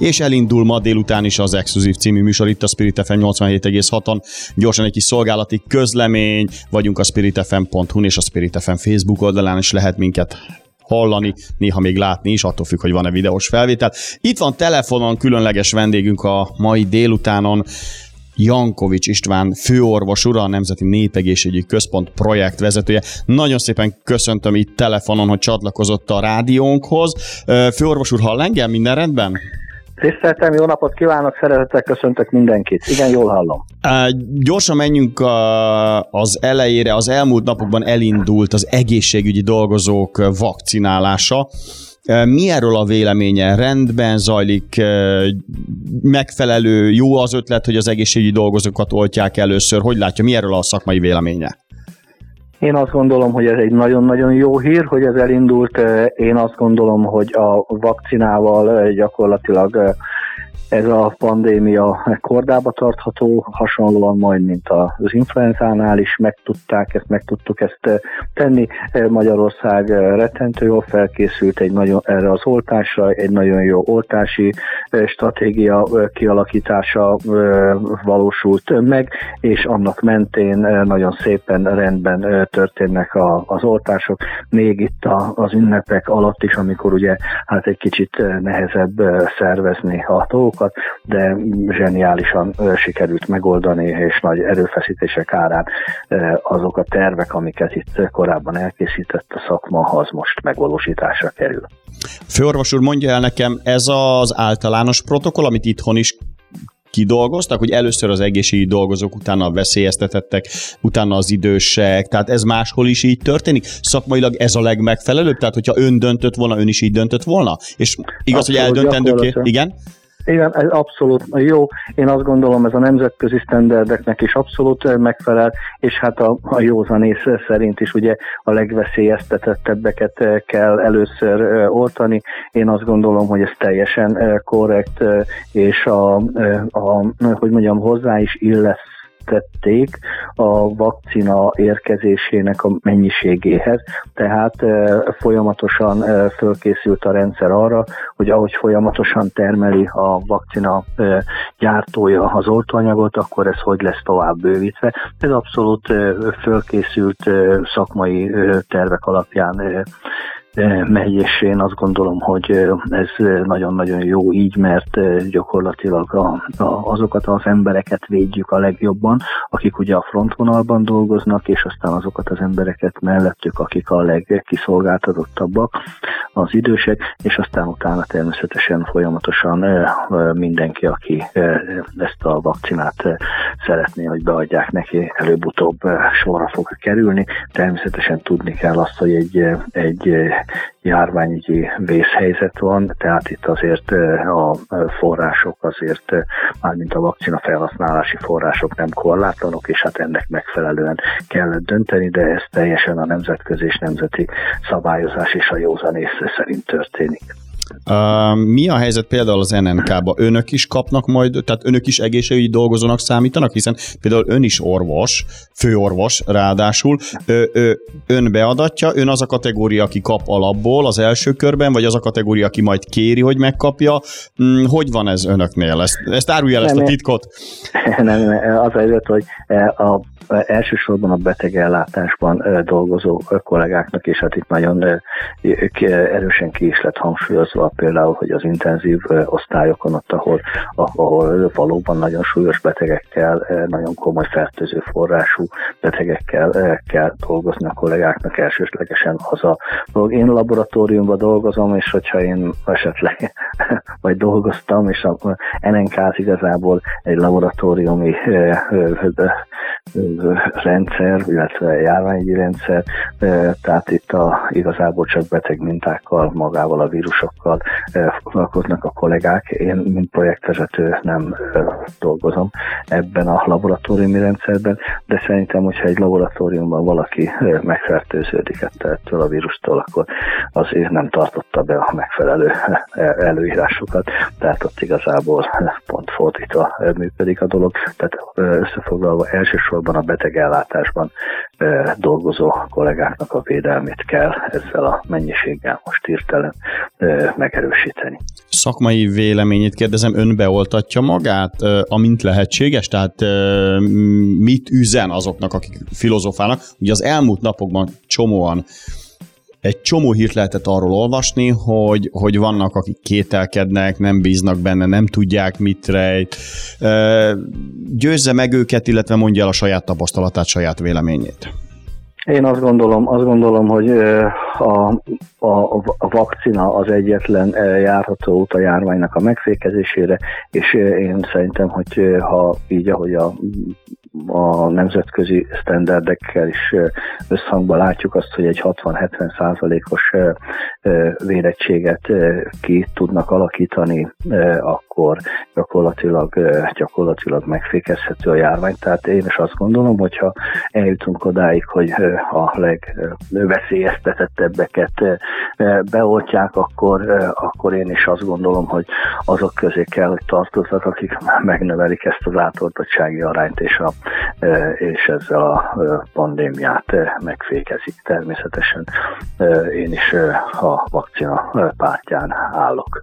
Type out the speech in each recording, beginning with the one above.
és elindul ma délután is az Exkluzív című műsor itt a Spirit FM 87,6-on. Gyorsan egy kis szolgálati közlemény, vagyunk a spiritfm.hu és a Spirit FM Facebook oldalán is lehet minket hallani, néha még látni is, attól függ, hogy van-e videós felvétel. Itt van telefonon különleges vendégünk a mai délutánon, Jankovics István főorvos ura, a Nemzeti Népegészségügyi Központ projektvezetője. Nagyon szépen köszöntöm itt telefonon, hogy csatlakozott a rádiónkhoz. Főorvos úr, hall engem? Minden rendben? Tiszteltem, jó napot kívánok, szeretettel köszöntök mindenkit. Igen, jól hallom. Uh, gyorsan menjünk a, az elejére. Az elmúlt napokban elindult az egészségügyi dolgozók vakcinálása. Mi erről a véleménye? Rendben zajlik, megfelelő, jó az ötlet, hogy az egészségügyi dolgozókat oltják először. Hogy látja, mi erről a szakmai véleménye? Én azt gondolom, hogy ez egy nagyon-nagyon jó hír, hogy ez elindult. Én azt gondolom, hogy a vakcinával gyakorlatilag ez a pandémia kordába tartható, hasonlóan majd, mint az influenzánál is meg tudták, ezt meg tudtuk ezt eh, tenni. Eh, Magyarország eh, rettentő jól felkészült egy nagyon, erre az oltásra, egy nagyon jó oltási stratégia kialakítása valósult meg, és annak mentén nagyon szépen rendben történnek az oltások, még itt az ünnepek alatt is, amikor ugye hát egy kicsit nehezebb szervezni a dolgokat, de zseniálisan sikerült megoldani, és nagy erőfeszítések árán azok a tervek, amiket itt korábban elkészített a szakma, az most megvalósításra kerül. Főorvos úr, mondja el nekem, ez az általános protokoll, amit itthon is kidolgoztak, hogy először az egészségügyi dolgozók, utána a veszélyeztetettek, utána az idősek, tehát ez máshol is így történik? Szakmailag ez a legmegfelelőbb? Tehát, hogyha ön döntött volna, ön is így döntött volna? És igaz, Abszolút, hogy eldöntendőké? Igen? Igen, ez abszolút jó. Én azt gondolom, ez a nemzetközi sztenderdeknek is abszolút eh, megfelel, és hát a, a józanész szerint is ugye a legveszélyeztetettebbeket eh, kell először eh, oltani. Én azt gondolom, hogy ez teljesen korrekt, és a, a hogy mondjam, hozzá is illesz tették a vakcina érkezésének a mennyiségéhez, tehát folyamatosan fölkészült a rendszer arra, hogy ahogy folyamatosan termeli a vakcina gyártója az oltóanyagot, akkor ez hogy lesz tovább bővítve. Ez abszolút fölkészült szakmai tervek alapján megy, és én azt gondolom, hogy ez nagyon-nagyon jó így, mert gyakorlatilag a, a, azokat az embereket védjük a legjobban, akik ugye a frontvonalban dolgoznak, és aztán azokat az embereket mellettük, akik a legkiszolgáltatottabbak, az idősek, és aztán utána természetesen folyamatosan mindenki, aki ezt a vakcinát szeretné, hogy beadják neki, előbb-utóbb sorra fog kerülni. Természetesen tudni kell azt, hogy egy, egy járványügyi vészhelyzet van, tehát itt azért a források azért, mármint a vakcina felhasználási források nem korlátlanok, és hát ennek megfelelően kellett dönteni, de ez teljesen a nemzetközi és nemzeti szabályozás és a józanész szerint történik. Uh, mi a helyzet például az NNK-ba? Önök is kapnak majd, tehát önök is egészségügyi dolgozónak számítanak, hiszen például ön is orvos, főorvos ráadásul, ö, ö, ön beadatja, ön az a kategória, aki kap alapból az első körben, vagy az a kategória, aki majd kéri, hogy megkapja. Hmm, hogy van ez önöknél? Ezt, ezt árulja el ezt a titkot? Nem, nem, az a helyzet, hogy a elsősorban a betegellátásban dolgozó kollégáknak, és hát itt nagyon erősen ki is lett hangsúlyozva például, hogy az intenzív osztályokon, ott, ahol, ahol valóban nagyon súlyos betegekkel, nagyon komoly fertőző forrású betegekkel kell dolgozni a kollégáknak elsőslegesen az a dolog. Én laboratóriumban dolgozom, és hogyha én esetleg vagy dolgoztam, és a NNK az igazából egy laboratóriumi rendszer, illetve járványi rendszer, tehát itt a, igazából csak beteg mintákkal, magával a vírusokkal foglalkoznak a kollégák. Én, mint projektvezető nem dolgozom ebben a laboratóriumi rendszerben, de szerintem, hogyha egy laboratóriumban valaki megfertőződik ettől a vírustól, akkor azért nem tartotta be a megfelelő előírásokat, tehát ott igazából pont fordítva működik a dolog. Tehát összefoglalva elsősorban a betegellátásban dolgozó kollégáknak a védelmét kell ezzel a mennyiséggel most hirtelen megerősíteni. Szakmai véleményét kérdezem, ön beoltatja magát, amint lehetséges? Tehát mit üzen azoknak, akik filozofálnak? Ugye az elmúlt napokban csomóan egy csomó hírt lehetett arról olvasni, hogy, hogy vannak, akik kételkednek, nem bíznak benne, nem tudják, mit rejt. Győzze meg őket, illetve mondja el a saját tapasztalatát, saját véleményét. Én azt gondolom, azt gondolom, hogy a, a, a vakcina az egyetlen járható út a járványnak a megfékezésére, és én szerintem, hogy ha így, ahogy a a nemzetközi sztenderdekkel is összhangban látjuk azt, hogy egy 60-70 százalékos védettséget ki tudnak alakítani, akkor gyakorlatilag, gyakorlatilag megfékezhető a járvány. Tehát én is azt gondolom, hogyha eljutunk odáig, hogy a legveszélyeztetettebbeket beoltják, akkor, akkor én is azt gondolom, hogy azok közé kell, hogy tartoznak, akik megnövelik ezt az átoltottsági arányt és a és ezzel a pandémiát megfékezik. Természetesen én is a vakcina pártján állok.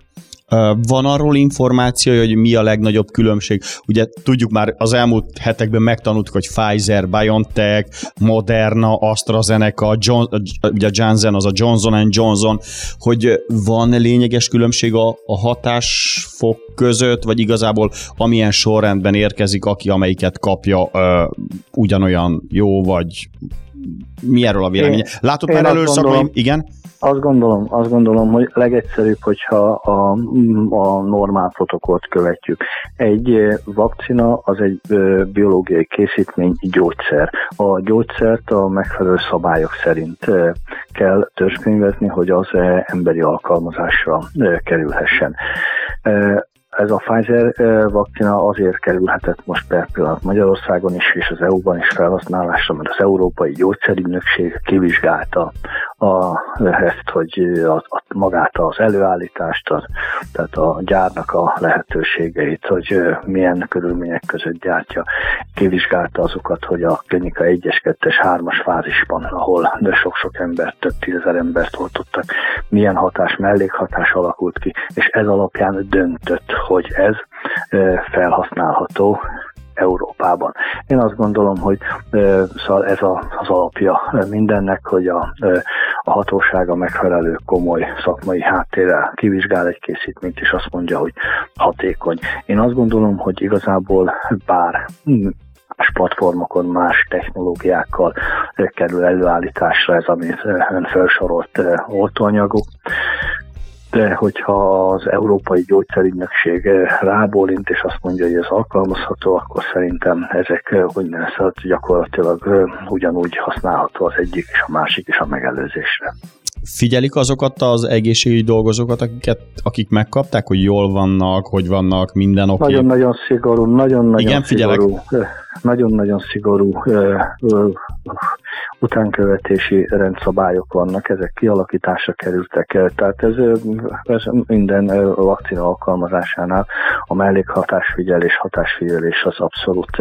Van arról információ, hogy mi a legnagyobb különbség? Ugye tudjuk már az elmúlt hetekben megtanultuk, hogy Pfizer, BioNTech, Moderna, AstraZeneca, John, ugye Janssen az a Johnson Johnson, hogy van lényeges különbség a, a hatásfok között, vagy igazából amilyen sorrendben érkezik, aki amelyiket kapja, ugyanolyan jó, vagy mi erről a véleménye? Látod már először, igen? Azt gondolom, azt gondolom, hogy legegyszerűbb, hogyha a, a normál protokollt követjük. Egy vakcina az egy biológiai készítmény, gyógyszer. A gyógyszert a megfelelő szabályok szerint kell törzskönyvezni, hogy az emberi alkalmazásra kerülhessen. Ez a Pfizer vakcina azért kerülhetett most per pillanat Magyarországon is, és az EU-ban is felhasználásra, mert az Európai Gyógyszerügynökség kivizsgálta a, ezt, hogy az, a, magát az előállítást, az, tehát a gyárnak a lehetőségeit, hogy milyen körülmények között gyártja. Kivizsgálta azokat, hogy a klinika 1-es, 2-es, 3-as fázisban, ahol sok-sok embert, több tízezer embert oltottak, milyen hatás, mellékhatás alakult ki, és ez alapján döntött, hogy ez felhasználható Európában. Én azt gondolom, hogy szóval ez az alapja mindennek, hogy a, a hatósága megfelelő komoly szakmai háttérrel kivizsgál egy készítményt, és azt mondja, hogy hatékony. Én azt gondolom, hogy igazából bár más platformokon, más technológiákkal kerül előállításra ez, amit ön felsorolt oltóanyagok de hogyha az Európai Gyógyszerügynökség eh, rábólint, és azt mondja, hogy ez alkalmazható, akkor szerintem ezek eh, hogy szóval gyakorlatilag eh, ugyanúgy használható az egyik és a másik is a megelőzésre. Figyelik azokat az egészségügyi dolgozókat, akiket, akik megkapták, hogy jól vannak, hogy vannak minden oké? Nagyon-nagyon szigorú, nagyon-nagyon szigorú, nagyon-nagyon szigorú utánkövetési rendszabályok vannak, ezek kialakításra kerültek el, tehát ez, ez minden vakcina alkalmazásánál a mellékhatásfigyelés, hatásfigyelés az abszolút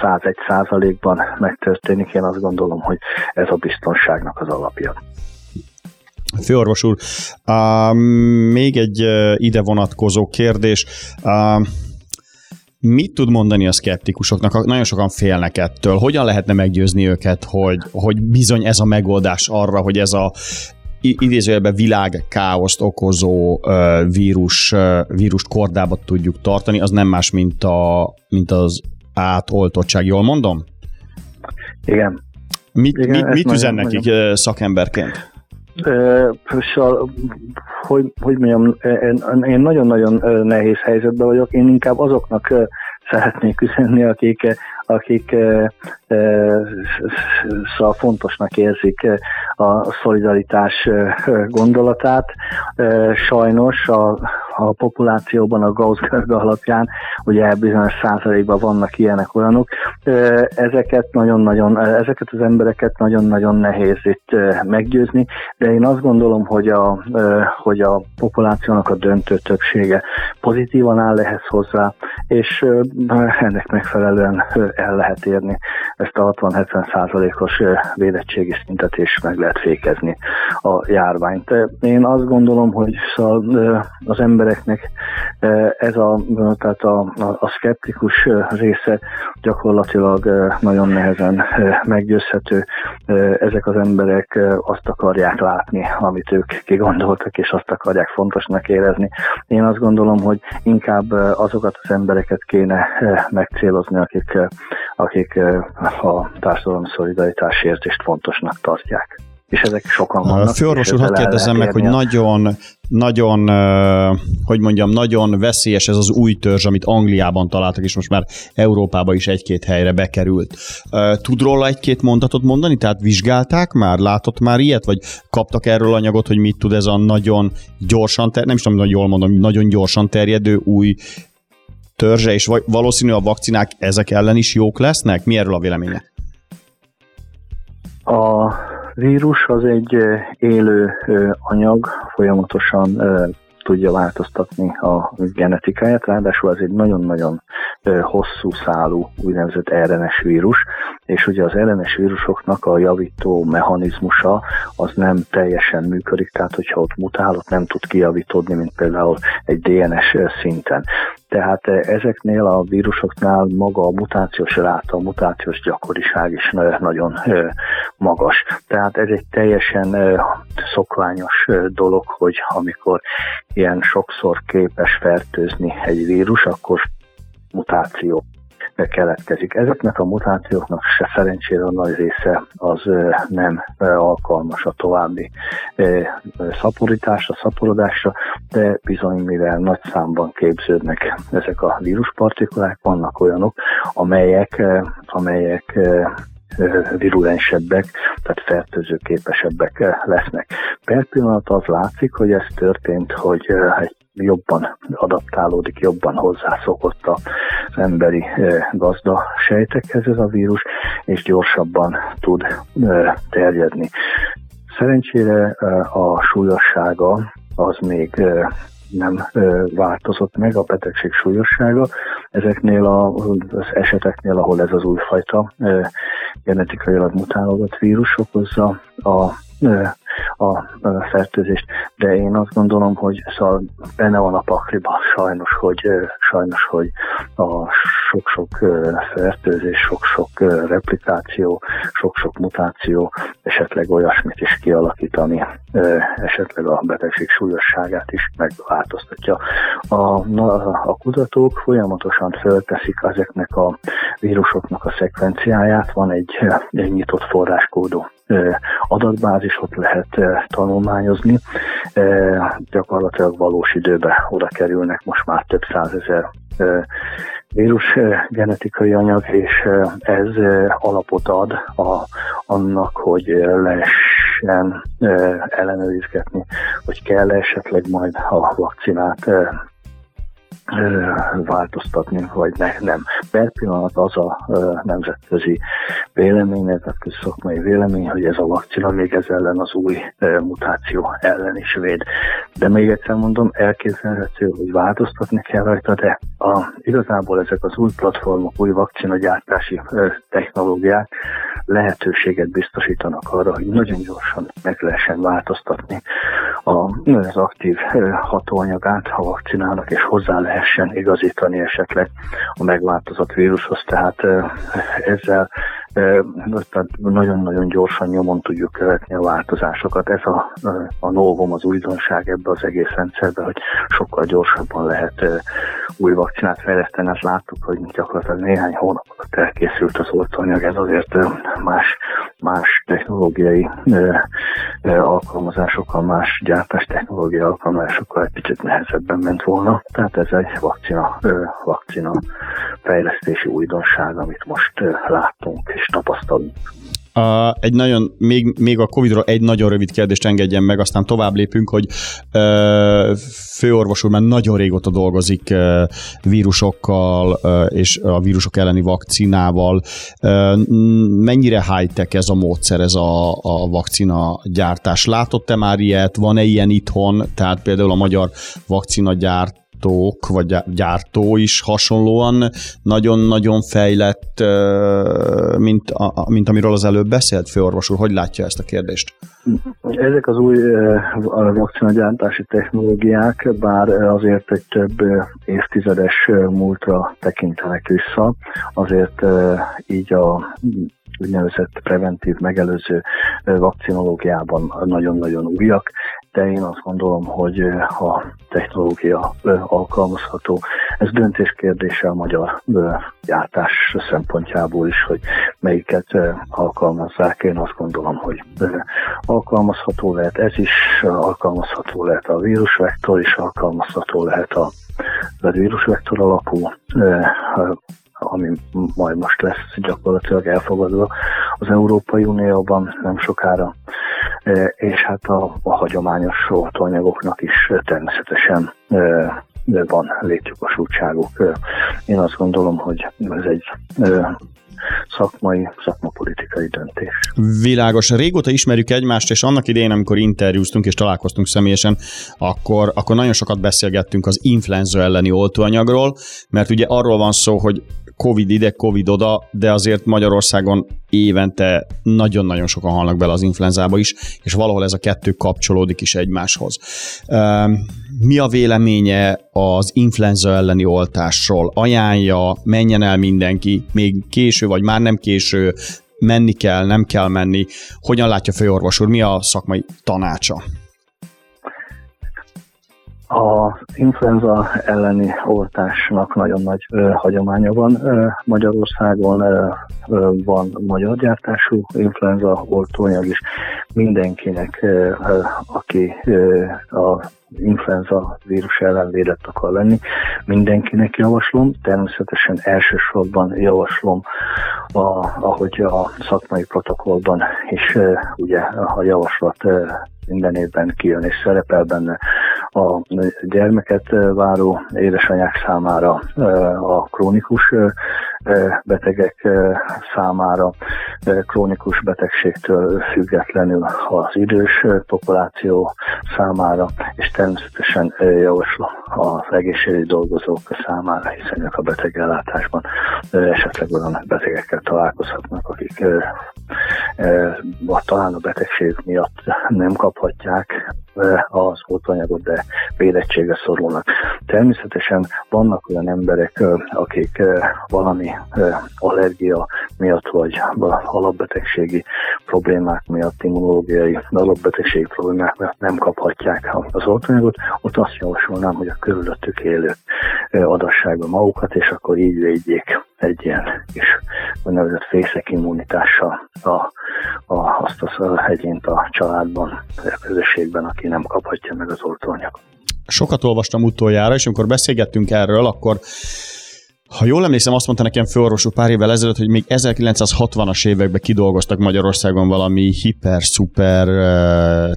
101 százalékban megtörténik. Én azt gondolom, hogy ez a biztonságnak az alapja. Főorvos úr, uh, még egy uh, ide vonatkozó kérdés. Uh, Mit tud mondani a szkeptikusoknak? Nagyon sokan félnek ettől. Hogyan lehetne meggyőzni őket, hogy, hogy bizony ez a megoldás arra, hogy ez a idézőjelben világ káoszt okozó uh, vírus, uh, vírust kordába tudjuk tartani, az nem más, mint, a, mint az átoltottság. Jól mondom? Igen. Mit, Igen, mit, mit üzen nekik nagyon... szakemberként? Szóval, hogy, hogy mondjam, én nagyon-nagyon nehéz helyzetben vagyok, én inkább azoknak szeretnék üzenni, akik, akik szóval fontosnak érzik a szolidaritás gondolatát. Sajnos a, a populációban a Gauss alapján ugye bizonyos százalékban vannak ilyenek olyanok. Ezeket nagyon-nagyon, ezeket az embereket nagyon-nagyon nehéz itt meggyőzni, de én azt gondolom, hogy a, hogy a populációnak a döntő többsége pozitívan áll ehhez hozzá, és ennek megfelelően el lehet érni ezt a 60-70 százalékos védettségi szintet is meg lehet fékezni a járványt. Én azt gondolom, hogy szóval az embereknek ez a, tehát a, a, a szkeptikus része gyakorlatilag nagyon nehezen meggyőzhető. Ezek az emberek azt akarják látni, amit ők kigondoltak, és azt akarják fontosnak érezni. Én azt gondolom, hogy inkább azokat az embereket kéne megcélozni, akik, akik a társadalmi szolidaritás érzést fontosnak tartják és ezek sokan vannak. Főorvos úr, hadd kérdezzem meg, hogy nagyon, nagyon, hogy mondjam, nagyon veszélyes ez az új törzs, amit Angliában találtak, és most már Európába is egy-két helyre bekerült. Tud róla egy-két mondatot mondani? Tehát vizsgálták már? Látott már ilyet? Vagy kaptak erről anyagot, hogy mit tud ez a nagyon gyorsan, ter- nem is tudom, hogy jól mondom, nagyon gyorsan terjedő új törzse, és valószínű a vakcinák ezek ellen is jók lesznek? Mi erről a véleménye? A vírus az egy élő anyag, folyamatosan tudja változtatni a genetikáját, ráadásul ez egy nagyon-nagyon hosszú szálú úgynevezett RNS vírus, és ugye az RNS vírusoknak a javító mechanizmusa az nem teljesen működik, tehát hogyha ott mutál, ott nem tud kijavítódni, mint például egy DNS szinten. Tehát ezeknél a vírusoknál maga a mutációs ráta, a mutációs gyakoriság is nagyon magas. Tehát ez egy teljesen szokványos dolog, hogy amikor ilyen sokszor képes fertőzni egy vírus, akkor mutáció keletkezik. Ezeknek a mutációknak se szerencsére a nagy része az nem alkalmas a további szaporításra, szaporodásra, de bizony, mivel nagy számban képződnek ezek a víruspartikulák, vannak olyanok, amelyek, amelyek virulensebbek, tehát fertőzőképesebbek lesznek. Per pillanat az látszik, hogy ez történt, hogy jobban adaptálódik, jobban hozzászokott az emberi gazda sejtekhez ez a vírus, és gyorsabban tud terjedni. Szerencsére a súlyossága az még nem változott meg a betegség súlyossága. Ezeknél az eseteknél, ahol ez az újfajta genetikailag mutálódott vírus okozza a a fertőzést, de én azt gondolom, hogy szóval benne van a pakliba sajnos, hogy sajnos, hogy a sok-sok fertőzés, sok-sok replikáció, sok-sok mutáció esetleg olyasmit is kialakít, ami esetleg a betegség súlyosságát is megváltoztatja. A, a kutatók folyamatosan fölteszik ezeknek a vírusoknak a szekvenciáját, van egy, egy nyitott forráskódú adatbázis, ott lehet tanulmányozni. Gyakorlatilag valós időbe oda kerülnek most már több százezer vírus genetikai anyag, és ez alapot ad a, annak, hogy lehessen ellenőrizgetni, hogy kell esetleg majd a vakcinát változtatni, vagy ne, nem. Per pillanat az a nemzetközi vélemény, nemzetközi szakmai vélemény, hogy ez a vakcina még ez ellen az új mutáció ellen is véd. De még egyszer mondom, elképzelhető, hogy változtatni kell rajta, de a, igazából ezek az új platformok, új vakcinagyártási technológiák lehetőséget biztosítanak arra, hogy nagyon gyorsan meg lehessen változtatni a, az aktív hatóanyagát a vakcinának, és hozzá lehessen igazítani esetleg a megváltozott vírushoz. Tehát ezzel nagyon-nagyon gyorsan nyomon tudjuk követni a változásokat. Ez a, a novum, az újdonság ebbe az egész rendszerbe, hogy sokkal gyorsabban lehet új vakcinát fejleszteni. Ezt láttuk, hogy gyakorlatilag néhány hónap alatt elkészült az oltóanyag, ez azért más, más technológiai alkalmazásokkal, más gyártás technológiai alkalmazásokkal egy picit nehezebben ment volna. Tehát ez egy vakcina, vakcina fejlesztési újdonság, amit most láttunk és tapasztalunk. Uh, egy nagyon, még, még a Covid-ról egy nagyon rövid kérdést engedjen meg, aztán tovább lépünk, hogy uh, főorvos úr már nagyon régóta dolgozik uh, vírusokkal uh, és a vírusok elleni vakcinával. Uh, mennyire high-tech ez a módszer, ez a, a vakcina gyártás? Látott-e már ilyet? Van-e ilyen itthon? Tehát például a magyar vakcina gyárt gyártók, vagy gyártó is hasonlóan nagyon-nagyon fejlett, mint, a, mint amiről az előbb beszélt főorvos úr. Hogy látja ezt a kérdést? Ezek az új vakcinagyártási technológiák, bár azért egy több évtizedes múltra tekintenek vissza, azért így a úgynevezett preventív megelőző vakcinológiában nagyon-nagyon újak, de én azt gondolom, hogy a technológia alkalmazható. Ez döntés kérdése a magyar gyártás szempontjából is, hogy melyiket alkalmazzák. Én azt gondolom, hogy alkalmazható lehet ez is, alkalmazható lehet a vírusvektor is, alkalmazható lehet a vírusvektor alapú ami majd most lesz gyakorlatilag elfogadva az Európai Unióban nem sokára, e, és hát a, a hagyományos oltóanyagoknak is természetesen e, van létjogosultságuk. E, én azt gondolom, hogy ez egy szakmai, szakmapolitikai döntés. Világos. Régóta ismerjük egymást, és annak idején, amikor interjúztunk és találkoztunk személyesen, akkor, akkor nagyon sokat beszélgettünk az influenza elleni oltóanyagról, mert ugye arról van szó, hogy Covid ide, Covid oda, de azért Magyarországon évente nagyon-nagyon sokan halnak bele az influenzába is, és valahol ez a kettő kapcsolódik is egymáshoz. Mi a véleménye az influenza elleni oltásról? Ajánlja, menjen el mindenki, még késő vagy már nem késő, menni kell, nem kell menni. Hogyan látja főorvos úr, mi a szakmai tanácsa? A influenza elleni oltásnak nagyon nagy ö, hagyománya van. Ö, Magyarországon ö, ö, van magyar gyártású influenza oltóanyag is. Mindenkinek, ö, ö, aki ö, a influenza vírus ellen védett akar lenni, mindenkinek javaslom. Természetesen elsősorban javaslom, a, ahogy a szakmai protokollban is ugye a javaslat minden évben kijön és szerepel benne a gyermeket váró édesanyák számára a krónikus betegek számára, krónikus betegségtől függetlenül az idős populáció számára, és természetesen javaslom az egészségügyi dolgozók számára, hiszen ők a betegellátásban esetleg olyan betegekkel találkozhatnak, akik talán a betegség miatt nem kaphatják az oltóanyagot, de védettségre szorulnak. Természetesen vannak olyan emberek, akik valami allergia miatt, vagy alapbetegségi problémák miatt, immunológiai alapbetegségi problémák miatt nem kaphatják az oltóanyagot, ott azt javasolnám, hogy a körülöttük élők adasságba magukat, és akkor így védjék egy ilyen kis úgynevezett fészek immunitással a, a, azt az egyént a családban, a közösségben, aki nem kaphatja meg az oltóanyagot. Sokat olvastam utoljára, és amikor beszélgettünk erről, akkor ha jól emlékszem, azt mondta nekem főorvosú pár évvel ezelőtt, hogy még 1960-as években kidolgoztak Magyarországon valami hiper-szuper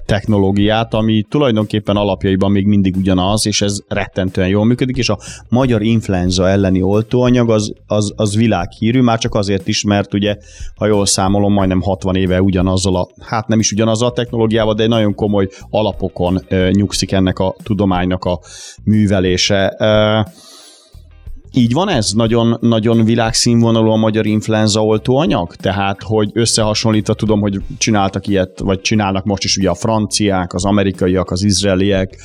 technológiát, ami tulajdonképpen alapjaiban még mindig ugyanaz, és ez rettentően jól működik, és a magyar influenza elleni oltóanyag az, az, az világhírű, már csak azért is, mert ugye, ha jól számolom, majdnem 60 éve ugyanazzal a, hát nem is ugyanazzal a technológiával, de egy nagyon komoly alapokon nyugszik ennek a tudománynak a művelése. Így van ez? Nagyon, nagyon világszínvonalú a magyar influenza oltóanyag? Tehát, hogy összehasonlítva tudom, hogy csináltak ilyet, vagy csinálnak most is ugye a franciák, az amerikaiak, az izraeliek,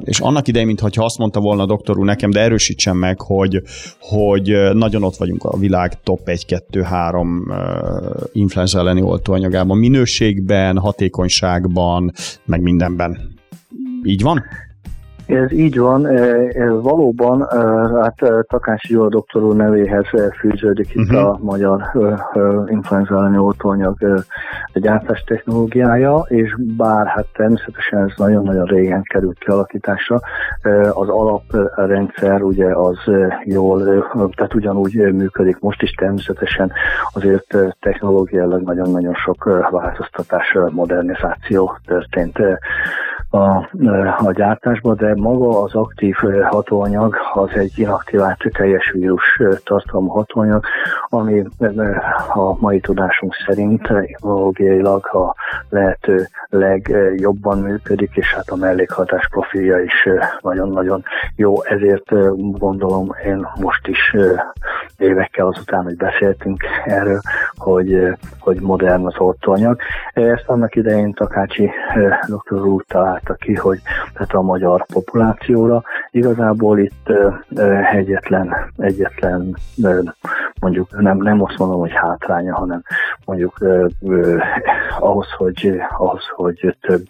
és annak idején, mintha azt mondta volna a doktor úr nekem, de erősítsen meg, hogy, hogy nagyon ott vagyunk a világ top 1-2-3 influenza elleni oltóanyagában, minőségben, hatékonyságban, meg mindenben. Így van? Ez így van, valóban hát Takács Gyula doktor úr nevéhez fűződik itt uh-huh. a magyar influenza elleni oltóanyag gyártás technológiája, és bár hát természetesen ez nagyon-nagyon régen került kialakításra, az alaprendszer ugye az jól, tehát ugyanúgy működik most is természetesen, azért technológiailag nagyon-nagyon sok változtatás, modernizáció történt a, a gyártásba, de maga az aktív hatóanyag az egy inaktivált teljes vírus tartalmú hatóanyag, ami a mai tudásunk szerint immunológiailag a lehető legjobban működik, és hát a mellékhatás profilja is nagyon-nagyon jó, ezért gondolom én most is évekkel azután, hogy beszéltünk erről, hogy, hogy modern az oltóanyag. Ezt annak idején Takácsi doktor úr találta ki, hogy tehát a magyar populációra. Igazából itt egyetlen, egyetlen mondjuk nem, nem azt mondom, hogy hátránya, hanem mondjuk ahhoz, hogy, ahhoz, hogy több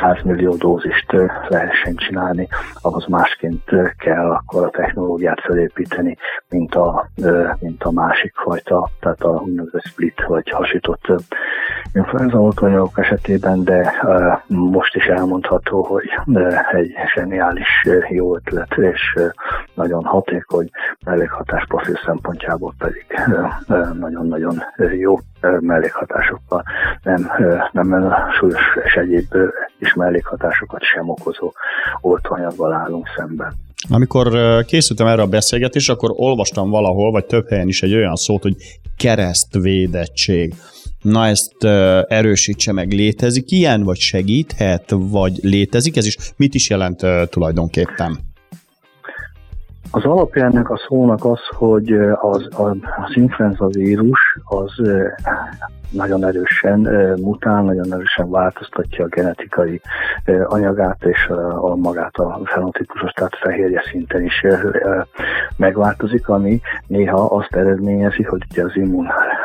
százmillió dózist lehessen csinálni, ahhoz másként kell akkor a technológiát felépíteni, mint a, mint a másik fajta, tehát a úgynevezett split vagy hasított influenza oltóanyagok esetében, de most is elmondható, hogy egy zseniális jó ötlet és nagyon hatékony mellékhatás profil szempontjából pedig nagyon-nagyon jó mellékhatásokkal, nem, nem súlyos és egyéb is mellékhatásokat sem okozó oltóanyaggal állunk szemben. Amikor készültem erre a beszélgetésre, akkor olvastam valahol, vagy több helyen is egy olyan szót, hogy keresztvédettség. Na ezt erősítse meg, létezik ilyen, vagy segíthet, vagy létezik ez is? Mit is jelent tulajdonképpen? Az alapja ennek a szónak az, hogy az, az, influenza vírus az nagyon erősen mutál, nagyon erősen változtatja a genetikai anyagát és a magát a fenotípusos, tehát fehérje szinten is megváltozik, ami néha azt eredményezi, hogy ugye az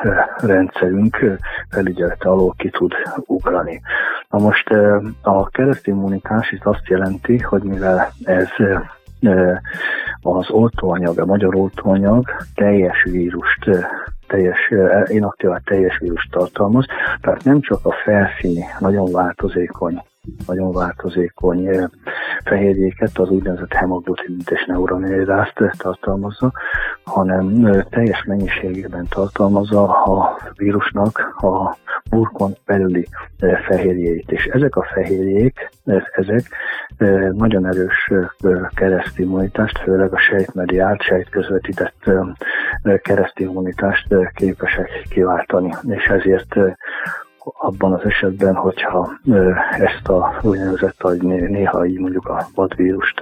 immunrendszerünk felügyelete alól ki tud ugrani. Na most a keresztimmunitás itt azt jelenti, hogy mivel ez az oltóanyag, a magyar oltóanyag teljes vírust teljes, inaktivált teljes vírus tartalmaz, tehát nem csak a felszíni, nagyon változékony nagyon változékony fehérjéket, az úgynevezett hemaglutinit és neuronéridást tartalmazza, hanem teljes mennyiségében tartalmazza a vírusnak a burkon belüli fehérjéit. És ezek a fehérjék, ezek nagyon erős keresztimmunitást, főleg a sejtmediált, sejtközvetített keresztimmunitást képesek kiváltani, és ezért abban az esetben, hogyha ezt a úgynevezett, hogy néha így mondjuk a vadvírust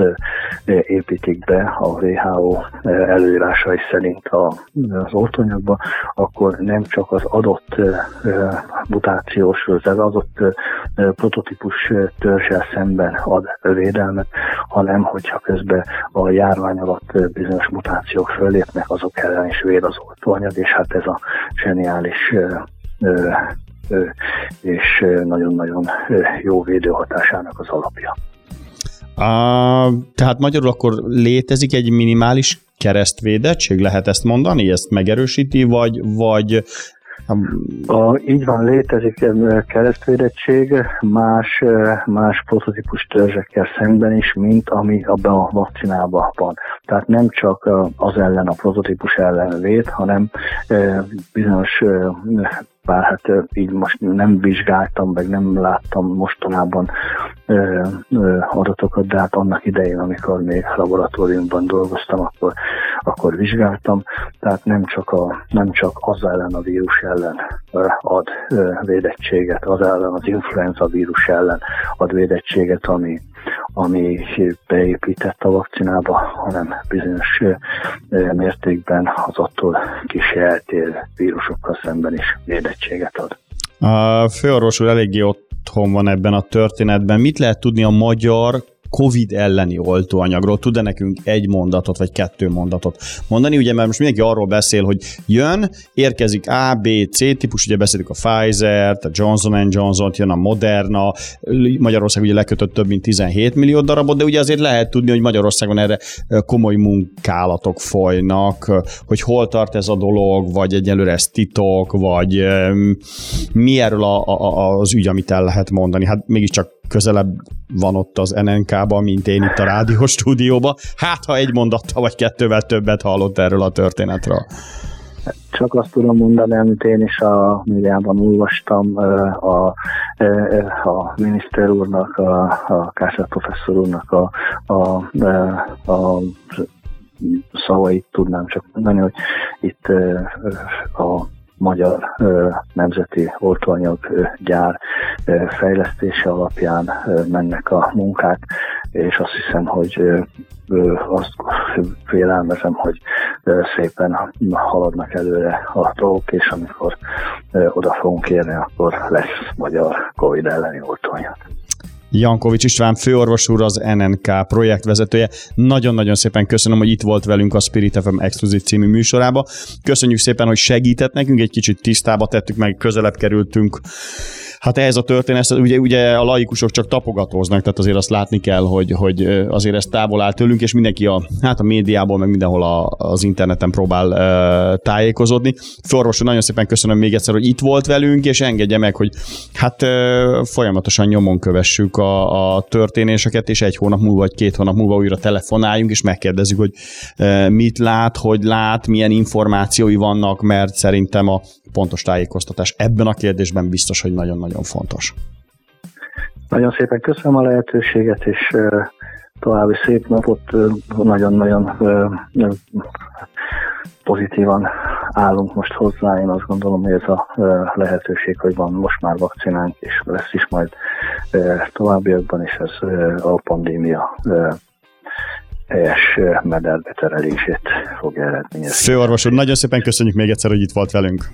építik be a WHO előírásai szerint az oltóanyagba, akkor nem csak az adott mutációs, az adott prototípus törzsel szemben ad védelmet, hanem hogyha közben a járvány alatt bizonyos mutációk fölépnek, azok ellen is véd az oltóanyag, és hát ez a zseniális és nagyon-nagyon jó védőhatásának az alapja. A, tehát magyarul akkor létezik egy minimális keresztvédettség, lehet ezt mondani, ezt megerősíti, vagy, vagy a, így van, létezik keresztvédettség más, más prototípus törzsekkel szemben is, mint ami abban a vakcinában van. Tehát nem csak az ellen, a prototípus ellen véd, hanem bizonyos bár hát így most nem vizsgáltam, meg nem láttam mostanában ö, ö, adatokat, de hát annak idején, amikor még laboratóriumban dolgoztam, akkor, akkor vizsgáltam, tehát nem csak, a, nem csak az ellen a vírus ellen ad védettséget, az ellen az influenza vírus ellen ad védettséget, ami, ami beépített a vakcinába, hanem bizonyos mértékben az attól kis eltér vírusokkal szemben is védettséget ad. A főorvos úr eléggé otthon van ebben a történetben. Mit lehet tudni a magyar COVID elleni oltóanyagról tud-e nekünk egy mondatot, vagy kettő mondatot mondani? Ugye, mert most mindenki arról beszél, hogy jön, érkezik A, B, C típus, ugye beszélünk a Pfizer, a Johnson Johnson, jön a Moderna, Magyarország ugye lekötött több mint 17 millió darabot, de ugye azért lehet tudni, hogy Magyarországon erre komoly munkálatok folynak, hogy hol tart ez a dolog, vagy egyelőre ez titok, vagy mi erről a, a, az ügy, amit el lehet mondani. Hát mégiscsak közelebb van ott az NNK-ban, mint én itt a rádió stúdióban. Hát, ha egy mondattal vagy kettővel többet hallott erről a történetről. Csak azt tudom mondani, amit én is a médiában olvastam, a, a miniszter úrnak, a, a Kásár professzor úrnak a, a, a szavait tudnám csak mondani, hogy itt a Magyar Nemzeti Oltóanyag Gyár fejlesztése alapján mennek a munkák, és azt hiszem, hogy azt félelmezem, hogy szépen haladnak előre a dolgok, és amikor oda fogunk érni, akkor lesz magyar Covid elleni oltóanyag. Jankovics István főorvos úr, az NNK projektvezetője. Nagyon-nagyon szépen köszönöm, hogy itt volt velünk a Spirit FM Exclusive című műsorába. Köszönjük szépen, hogy segített nekünk, egy kicsit tisztába tettük meg, közelebb kerültünk Hát ehhez a történet, ugye, ugye a laikusok csak tapogatóznak, tehát azért azt látni kell, hogy, hogy azért ez távol áll tőlünk, és mindenki a, hát a médiából, meg mindenhol a, az interneten próbál uh, tájékozódni. Forvosú, nagyon szépen köszönöm még egyszer, hogy itt volt velünk, és engedje meg, hogy hát uh, folyamatosan nyomon kövessük a, a történéseket, és egy hónap múlva, vagy két hónap múlva újra telefonáljunk, és megkérdezzük, hogy uh, mit lát, hogy lát, milyen információi vannak, mert szerintem a pontos tájékoztatás ebben a kérdésben biztos, hogy nagyon-nagyon fontos. Nagyon szépen köszönöm a lehetőséget, és további szép napot, nagyon-nagyon pozitívan állunk most hozzá. Én azt gondolom, hogy ez a lehetőség, hogy van most már vakcinánk, és lesz is majd továbbiakban, és ez a pandémia helyes mederbe terelését fogja eredményezni. Főorvos úr, nagyon szépen köszönjük még egyszer, hogy itt volt velünk.